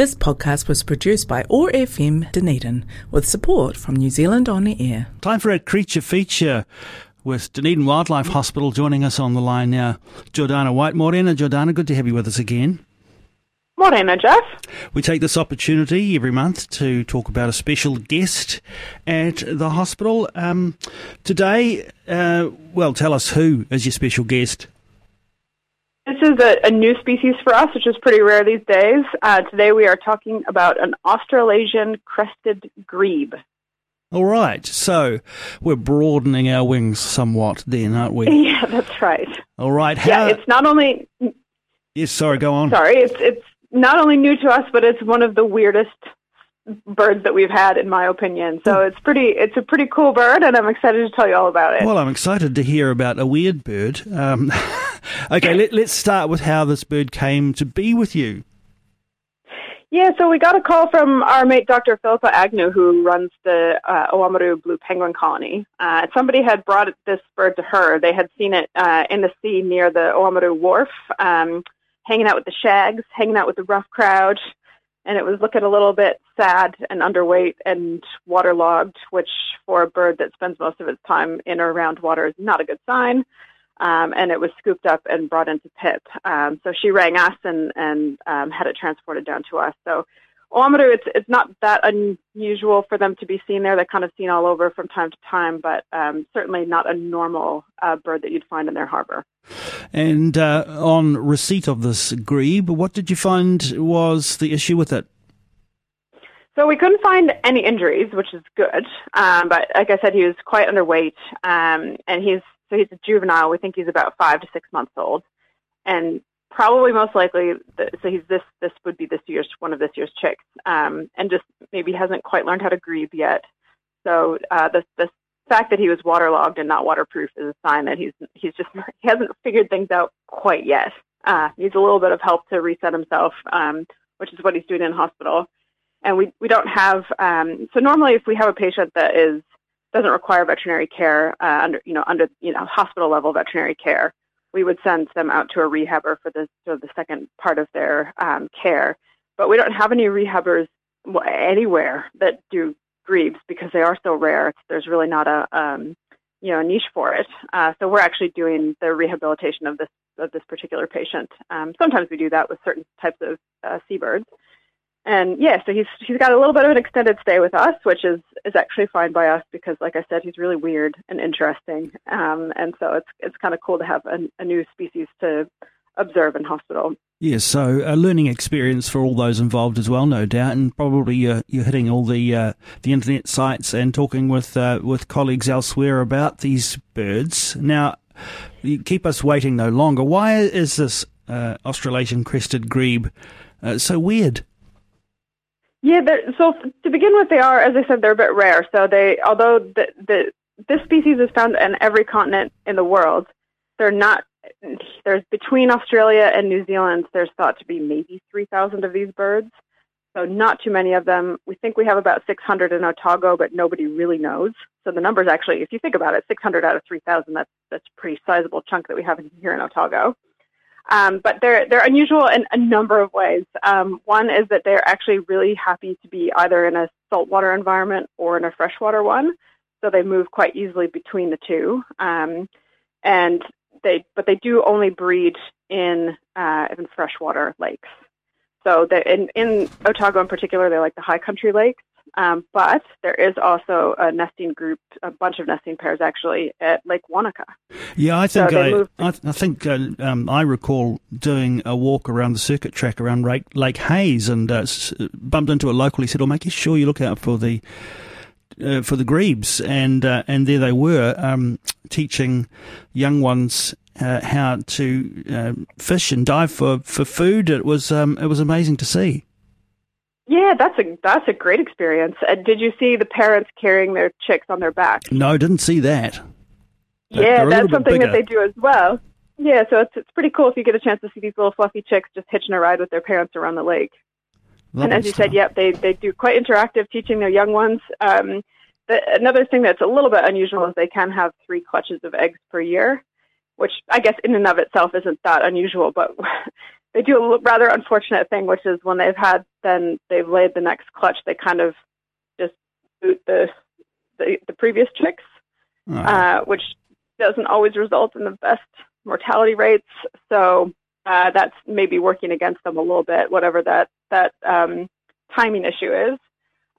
This podcast was produced by OAR FM Dunedin with support from New Zealand On the Air. Time for a creature feature with Dunedin Wildlife Hospital joining us on the line now. Jordana Whyte. Morena, Jordana, good to have you with us again. Morena, Jeff. We take this opportunity every month to talk about a special guest at the hospital. Um, today, uh, well, tell us who is your special guest. This is a, a, new species for us, which is pretty rare these days. Uh, today we are talking about an Australasian crested grebe. All right, so we're broadening our wings somewhat then, aren't we? Yeah, that's right. All right. How... Yeah, it's not only. Yes, sorry, go on. Sorry, it's it's not only new to us, but it's one of the weirdest birds that we've had, in my opinion. So it's pretty, it's a pretty cool bird, and I'm excited to tell you all about it. Well, I'm excited to hear about a weird bird. Um, okay, let, let's start with how this bird came to be with you. Yeah, so we got a call from our mate Dr. Philippa Agnew, who runs the uh, Oamaru Blue Penguin Colony. Uh, somebody had brought this bird to her. They had seen it uh, in the sea near the Oamaru Wharf, um, hanging out with the shags, hanging out with the rough crowd, and it was looking a little bit sad and underweight and waterlogged, which for a bird that spends most of its time in or around water is not a good sign. Um, and it was scooped up and brought into PIP. Um, so she rang us and, and um, had it transported down to us. So Oamaru, it's it's not that unusual for them to be seen there. They're kind of seen all over from time to time, but um, certainly not a normal uh, bird that you'd find in their harbor. And uh, on receipt of this grebe, what did you find was the issue with it? So we couldn't find any injuries, which is good. Um, but like I said, he was quite underweight, um, and he's so he's a juvenile. We think he's about five to six months old, and probably most likely, the, so he's this this would be this year's one of this year's chicks, um, and just maybe hasn't quite learned how to grebe yet. So uh, the the fact that he was waterlogged and not waterproof is a sign that he's he's just he hasn't figured things out quite yet. Uh, needs a little bit of help to reset himself, um, which is what he's doing in hospital. And we we don't have um, so normally if we have a patient that is doesn't require veterinary care uh, under you know under you know hospital level veterinary care, we would send them out to a rehabber for the sort of the second part of their um, care. But we don't have any rehabbers anywhere that do grebes because they are so rare. There's really not a um, you know niche for it. Uh, so we're actually doing the rehabilitation of this of this particular patient. Um, sometimes we do that with certain types of uh, seabirds. And yeah, so he's he's got a little bit of an extended stay with us, which is is actually fine by us because, like I said, he's really weird and interesting, um, and so it's it's kind of cool to have a, a new species to observe in hospital. Yes, so a learning experience for all those involved as well, no doubt, and probably you're, you're hitting all the uh, the internet sites and talking with uh, with colleagues elsewhere about these birds. Now, you keep us waiting no longer. Why is this uh, Australasian crested grebe uh, so weird? Yeah, so to begin with, they are, as I said, they're a bit rare. So they, although the, the this species is found in every continent in the world, they're not. There's between Australia and New Zealand. There's thought to be maybe 3,000 of these birds, so not too many of them. We think we have about 600 in Otago, but nobody really knows. So the numbers actually, if you think about it, 600 out of 3,000. That's that's a pretty sizable chunk that we have here in Otago. Um, but they're they're unusual in a number of ways. Um, one is that they're actually really happy to be either in a saltwater environment or in a freshwater one, so they move quite easily between the two. Um, and they but they do only breed in uh, in freshwater lakes. So in in Otago in particular, they like the high country lakes. Um, but there is also a nesting group, a bunch of nesting pairs actually at Lake Wanaka. Yeah, I think so I, moved- I, I, think uh, um, I recall doing a walk around the circuit track around Lake, Lake Hayes and uh, bumped into a local. He said, "Oh, make sure you look out for the." Uh, for the grebes, and uh, and there they were um, teaching young ones uh, how to uh, fish and dive for, for food. It was um, it was amazing to see. Yeah, that's a that's a great experience. Uh, did you see the parents carrying their chicks on their back? No, didn't see that. yeah, that's something that they do as well. Yeah, so it's it's pretty cool if you get a chance to see these little fluffy chicks just hitching a ride with their parents around the lake. And as you stuff. said, yep, they they do quite interactive, teaching their young ones. Um, the, another thing that's a little bit unusual is they can have three clutches of eggs per year, which I guess in and of itself isn't that unusual, but they do a rather unfortunate thing, which is when they've had then they've laid the next clutch, they kind of just boot the the, the previous chicks, oh. uh, which doesn't always result in the best mortality rates. So uh, that's maybe working against them a little bit, whatever that that um, timing issue is.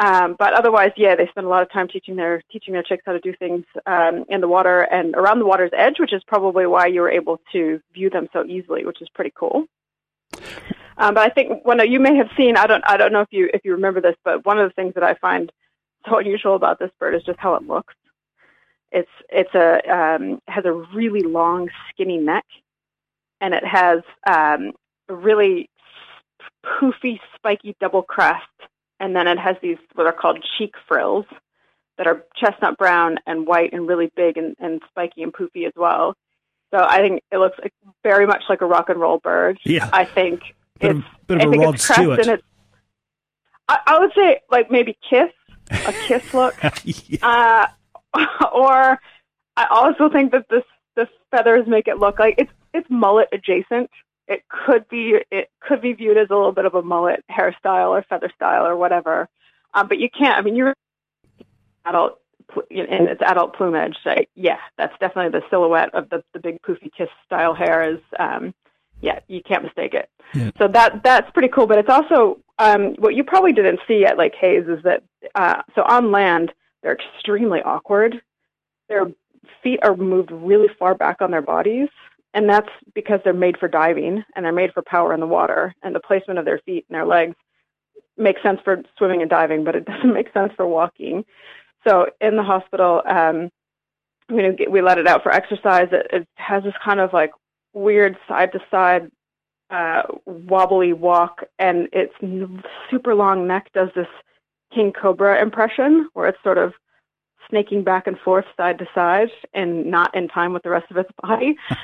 Um, but otherwise, yeah, they spend a lot of time teaching their teaching their chicks how to do things um, in the water and around the water's edge, which is probably why you were able to view them so easily, which is pretty cool. Um, but I think one you may have seen, I don't, I don't know if you if you remember this, but one of the things that I find so unusual about this bird is just how it looks. It's it's a um, has a really long, skinny neck, and it has um, a really poofy, spiky double crest and then it has these what are called cheek frills that are chestnut brown and white and really big and, and spiky and poofy as well. So I think it looks like very much like a rock and roll bird. Yeah, I think bit it's of, bit of I think a Rod Stewart. It's, I, I, would say like maybe kiss a kiss look, yeah. uh, or I also think that this the feathers make it look like it's it's mullet adjacent it could be it could be viewed as a little bit of a mullet hairstyle or feather style or whatever. Um, but you can't. I mean, you're an adult in its adult plumage. So yeah, that's definitely the silhouette of the the big poofy kiss style hair. Is um, yeah, you can't mistake it. Yeah. So that that's pretty cool. But it's also um, what you probably didn't see at Lake Hayes is that uh, so on land they're extremely awkward. Their feet are moved really far back on their bodies and that's because they're made for diving and they're made for power in the water and the placement of their feet and their legs makes sense for swimming and diving but it doesn't make sense for walking so in the hospital um you know we let it out for exercise. It, it has this kind of like weird side to side uh wobbly walk and its super long neck does this king cobra impression where it's sort of snaking back and forth side to side and not in time with the rest of its body.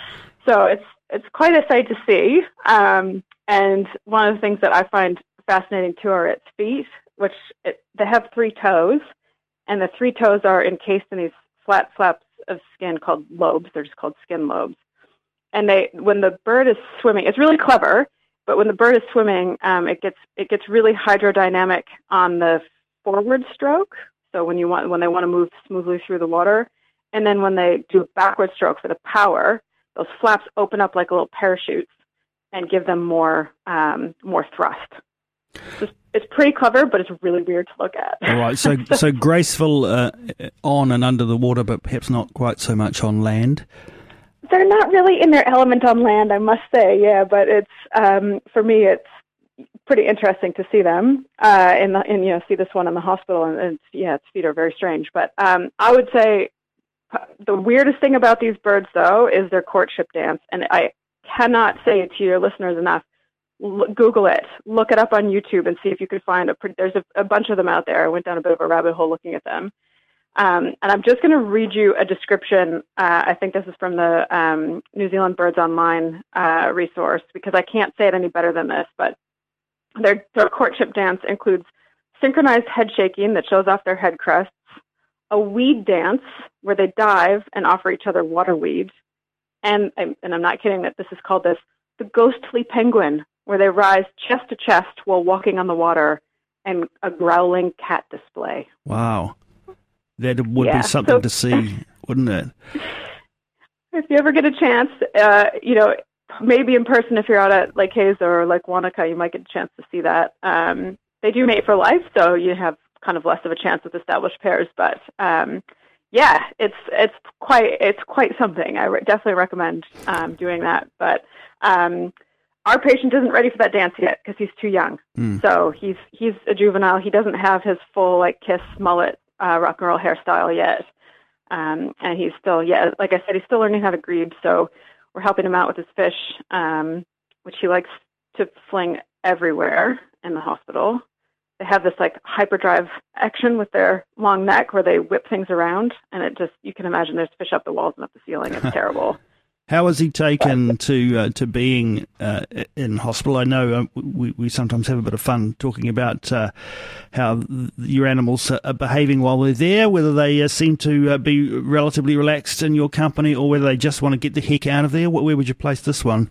So it's it's quite a sight to see. Um, and one of the things that I find fascinating too are its feet, which it, they have three toes, and the three toes are encased in these flat flaps of skin called lobes. They're just called skin lobes. And they, when the bird is swimming, it's really clever. But when the bird is swimming, um, it gets it gets really hydrodynamic on the forward stroke. So when you want when they want to move smoothly through the water, and then when they do a backward stroke for the power, those flaps open up like little parachutes and give them more um, more thrust. It's, it's pretty clever, but it's really weird to look at. All right, so so graceful uh, on and under the water, but perhaps not quite so much on land. They're not really in their element on land, I must say. Yeah, but it's um, for me, it's pretty interesting to see them uh, in the in you know see this one in the hospital, and, and yeah, its feet are very strange. But um, I would say the weirdest thing about these birds, though, is their courtship dance, and I cannot say it to your listeners enough. Google it, look it up on YouTube, and see if you can find a. There's a, a bunch of them out there. I went down a bit of a rabbit hole looking at them, um, and I'm just going to read you a description. Uh, I think this is from the um, New Zealand Birds Online uh, resource because I can't say it any better than this. But their, their courtship dance includes synchronized head shaking that shows off their head crests, a weed dance where they dive and offer each other water weed. And, and I'm not kidding that this is called this, the ghostly penguin, where they rise chest to chest while walking on the water and a growling cat display. Wow. That would yeah, be something so, to see, wouldn't it? If you ever get a chance, uh, you know, maybe in person if you're out at Lake Hayes or Lake Wanaka, you might get a chance to see that. Um, they do mate for life, so you have kind of less of a chance with established pairs. But um, yeah, it's it's quite it's quite something. I re- definitely recommend um, doing that. But um, our patient isn't ready for that dance yet because he's too young. Mm. So he's he's a juvenile. He doesn't have his full like kiss mullet uh, rock and roll hairstyle yet. Um, and he's still, yeah, like I said, he's still learning how to grebe. So we're helping him out with his fish, um, which he likes to fling everywhere in the hospital they have this like hyperdrive action with their long neck where they whip things around, and it just you can imagine there's fish up the walls and up the ceiling. It's terrible. How has he taken to uh, to being uh, in hospital? I know uh, we we sometimes have a bit of fun talking about uh, how your animals are behaving while they're there, whether they uh, seem to uh, be relatively relaxed in your company, or whether they just want to get the heck out of there. Where would you place this one?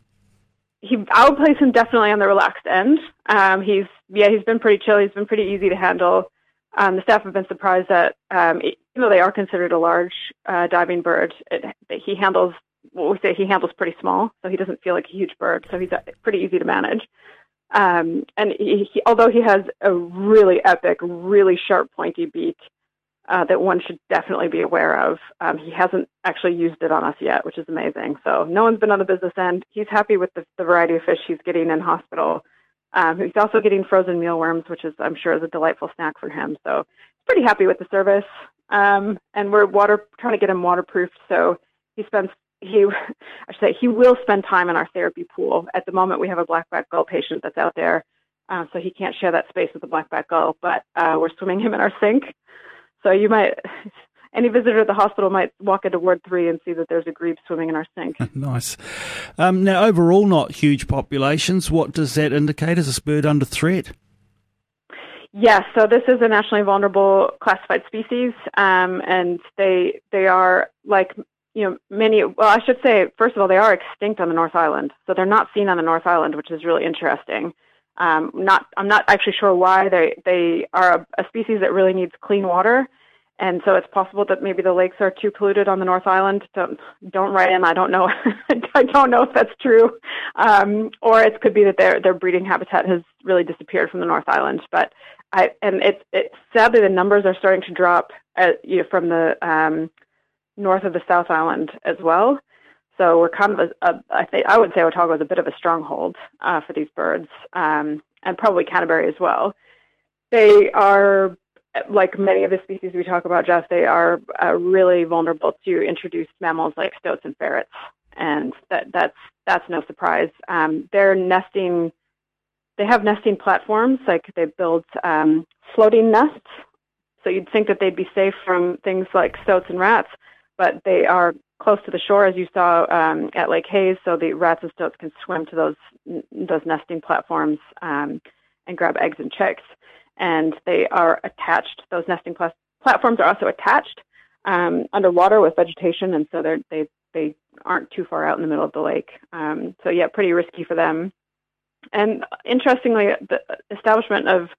he I would place him definitely on the relaxed end. Um, he's yeah he's been pretty chill. He's been pretty easy to handle. Um, the staff have been surprised that um, even though they are considered a large uh, diving bird, it, he handles what we say he handles pretty small, so he doesn't feel like a huge bird. So he's uh, pretty easy to manage. Um, and he, he, although he has a really epic, really sharp, pointy beak, uh, that one should definitely be aware of. Um, he hasn't actually used it on us yet, which is amazing. So no one's been on the business end. He's happy with the, the variety of fish he's getting in hospital. Um, he's also getting frozen mealworms, which is, I'm sure, is a delightful snack for him. So he's pretty happy with the service. Um, and we're water trying to get him waterproofed. So he spends he, I should say, he will spend time in our therapy pool. At the moment, we have a blackback gull patient that's out there, uh, so he can't share that space with the blackback gull. But uh, we're swimming him in our sink, so you might any visitor at the hospital might walk into Ward 3 and see that there's a grebe swimming in our sink. nice. Um, now, overall, not huge populations. What does that indicate? Is this bird under threat? Yes, so this is a nationally vulnerable classified species, um, and they they are like you know many. Well, I should say first of all they are extinct on the North Island, so they're not seen on the North Island, which is really interesting. Um, not I'm not actually sure why they they are a, a species that really needs clean water, and so it's possible that maybe the lakes are too polluted on the North Island. Don't don't write in. I don't know. I don't know if that's true, um, or it could be that their their breeding habitat has really disappeared from the North Island. But I and it, it sadly the numbers are starting to drop at, you know, from the um, north of the South Island as well. So we're kind of a, a I think I would say Otago is a bit of a stronghold uh, for these birds, um, and probably Canterbury as well. They are like many of the species we talk about, Jeff. They are uh, really vulnerable to introduced mammals like stoats and ferrets, and that that's that's no surprise. Um, they're nesting. They have nesting platforms, like they build um, floating nests. So you'd think that they'd be safe from things like stoats and rats, but they are close to the shore, as you saw um, at Lake Hayes. So the rats and stoats can swim to those those nesting platforms um, and grab eggs and chicks. And they are attached. Those nesting pl- platforms are also attached um, underwater with vegetation, and so they they they aren't too far out in the middle of the lake. Um, so yeah, pretty risky for them. And interestingly, the establishment of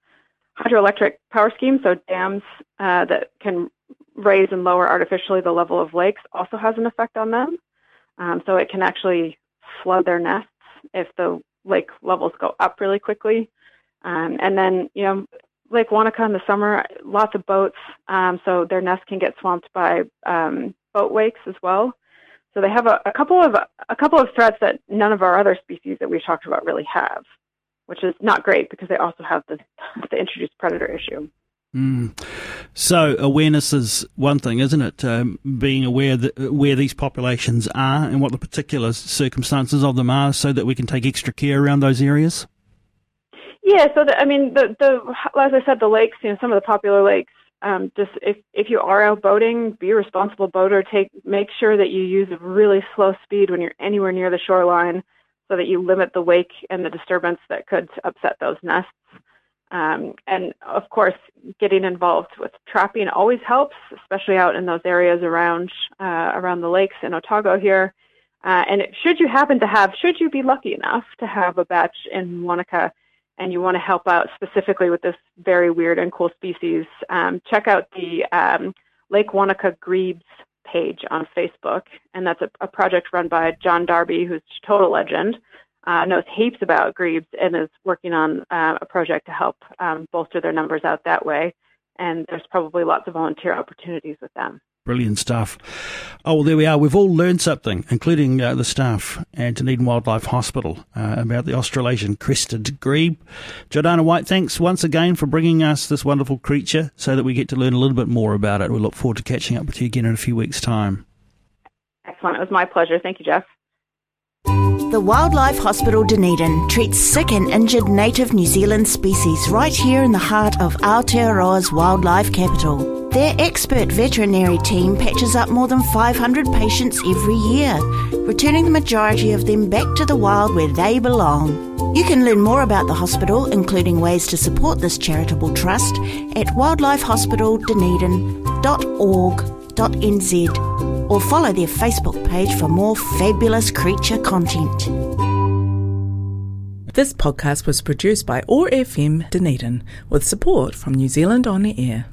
hydroelectric power schemes, so dams uh, that can raise and lower artificially the level of lakes also has an effect on them. Um, so it can actually flood their nests if the lake levels go up really quickly. Um, and then, you know, Lake Wanaka in the summer, lots of boats, um, so their nests can get swamped by um, boat wakes as well. So they have a, a couple of a couple of threats that none of our other species that we've talked about really have, which is not great because they also have the the introduced predator issue. Mm. So awareness is one thing, isn't it? Um, being aware that where these populations are and what the particular circumstances of them are, so that we can take extra care around those areas. Yeah. So the, I mean, the the as I said, the lakes. You know, some of the popular lakes. Um, just if if you are out boating, be a responsible boater. Take make sure that you use a really slow speed when you're anywhere near the shoreline, so that you limit the wake and the disturbance that could upset those nests. Um, and of course, getting involved with trapping always helps, especially out in those areas around uh, around the lakes in Otago here. Uh, and should you happen to have, should you be lucky enough to have a batch in Wanaka, and you want to help out specifically with this very weird and cool species, um, check out the um, Lake Wanaka Grebes page on Facebook, and that's a, a project run by John Darby, who's a total legend uh, knows heaps about grebes and is working on uh, a project to help um, bolster their numbers out that way. And there's probably lots of volunteer opportunities with them. Brilliant stuff. Oh, well, there we are. We've all learned something, including uh, the staff at Dunedin Wildlife Hospital, uh, about the Australasian crested grebe. Jordana Whyte, thanks once again for bringing us this wonderful creature so that we get to learn a little bit more about it. We look forward to catching up with you again in a few weeks' time. Excellent. It was my pleasure. Thank you, Jeff. The Wildlife Hospital Dunedin treats sick and injured native New Zealand species right here in the heart of Aotearoa's wildlife capital. Their expert veterinary team patches up more than 500 patients every year, returning the majority of them back to the wild where they belong. You can learn more about the hospital, including ways to support this charitable trust, at wildlifehospitaldunedin.org.nz or follow their Facebook page for more fabulous creature content. This podcast was produced by OAR FM Dunedin with support from New Zealand On the Air.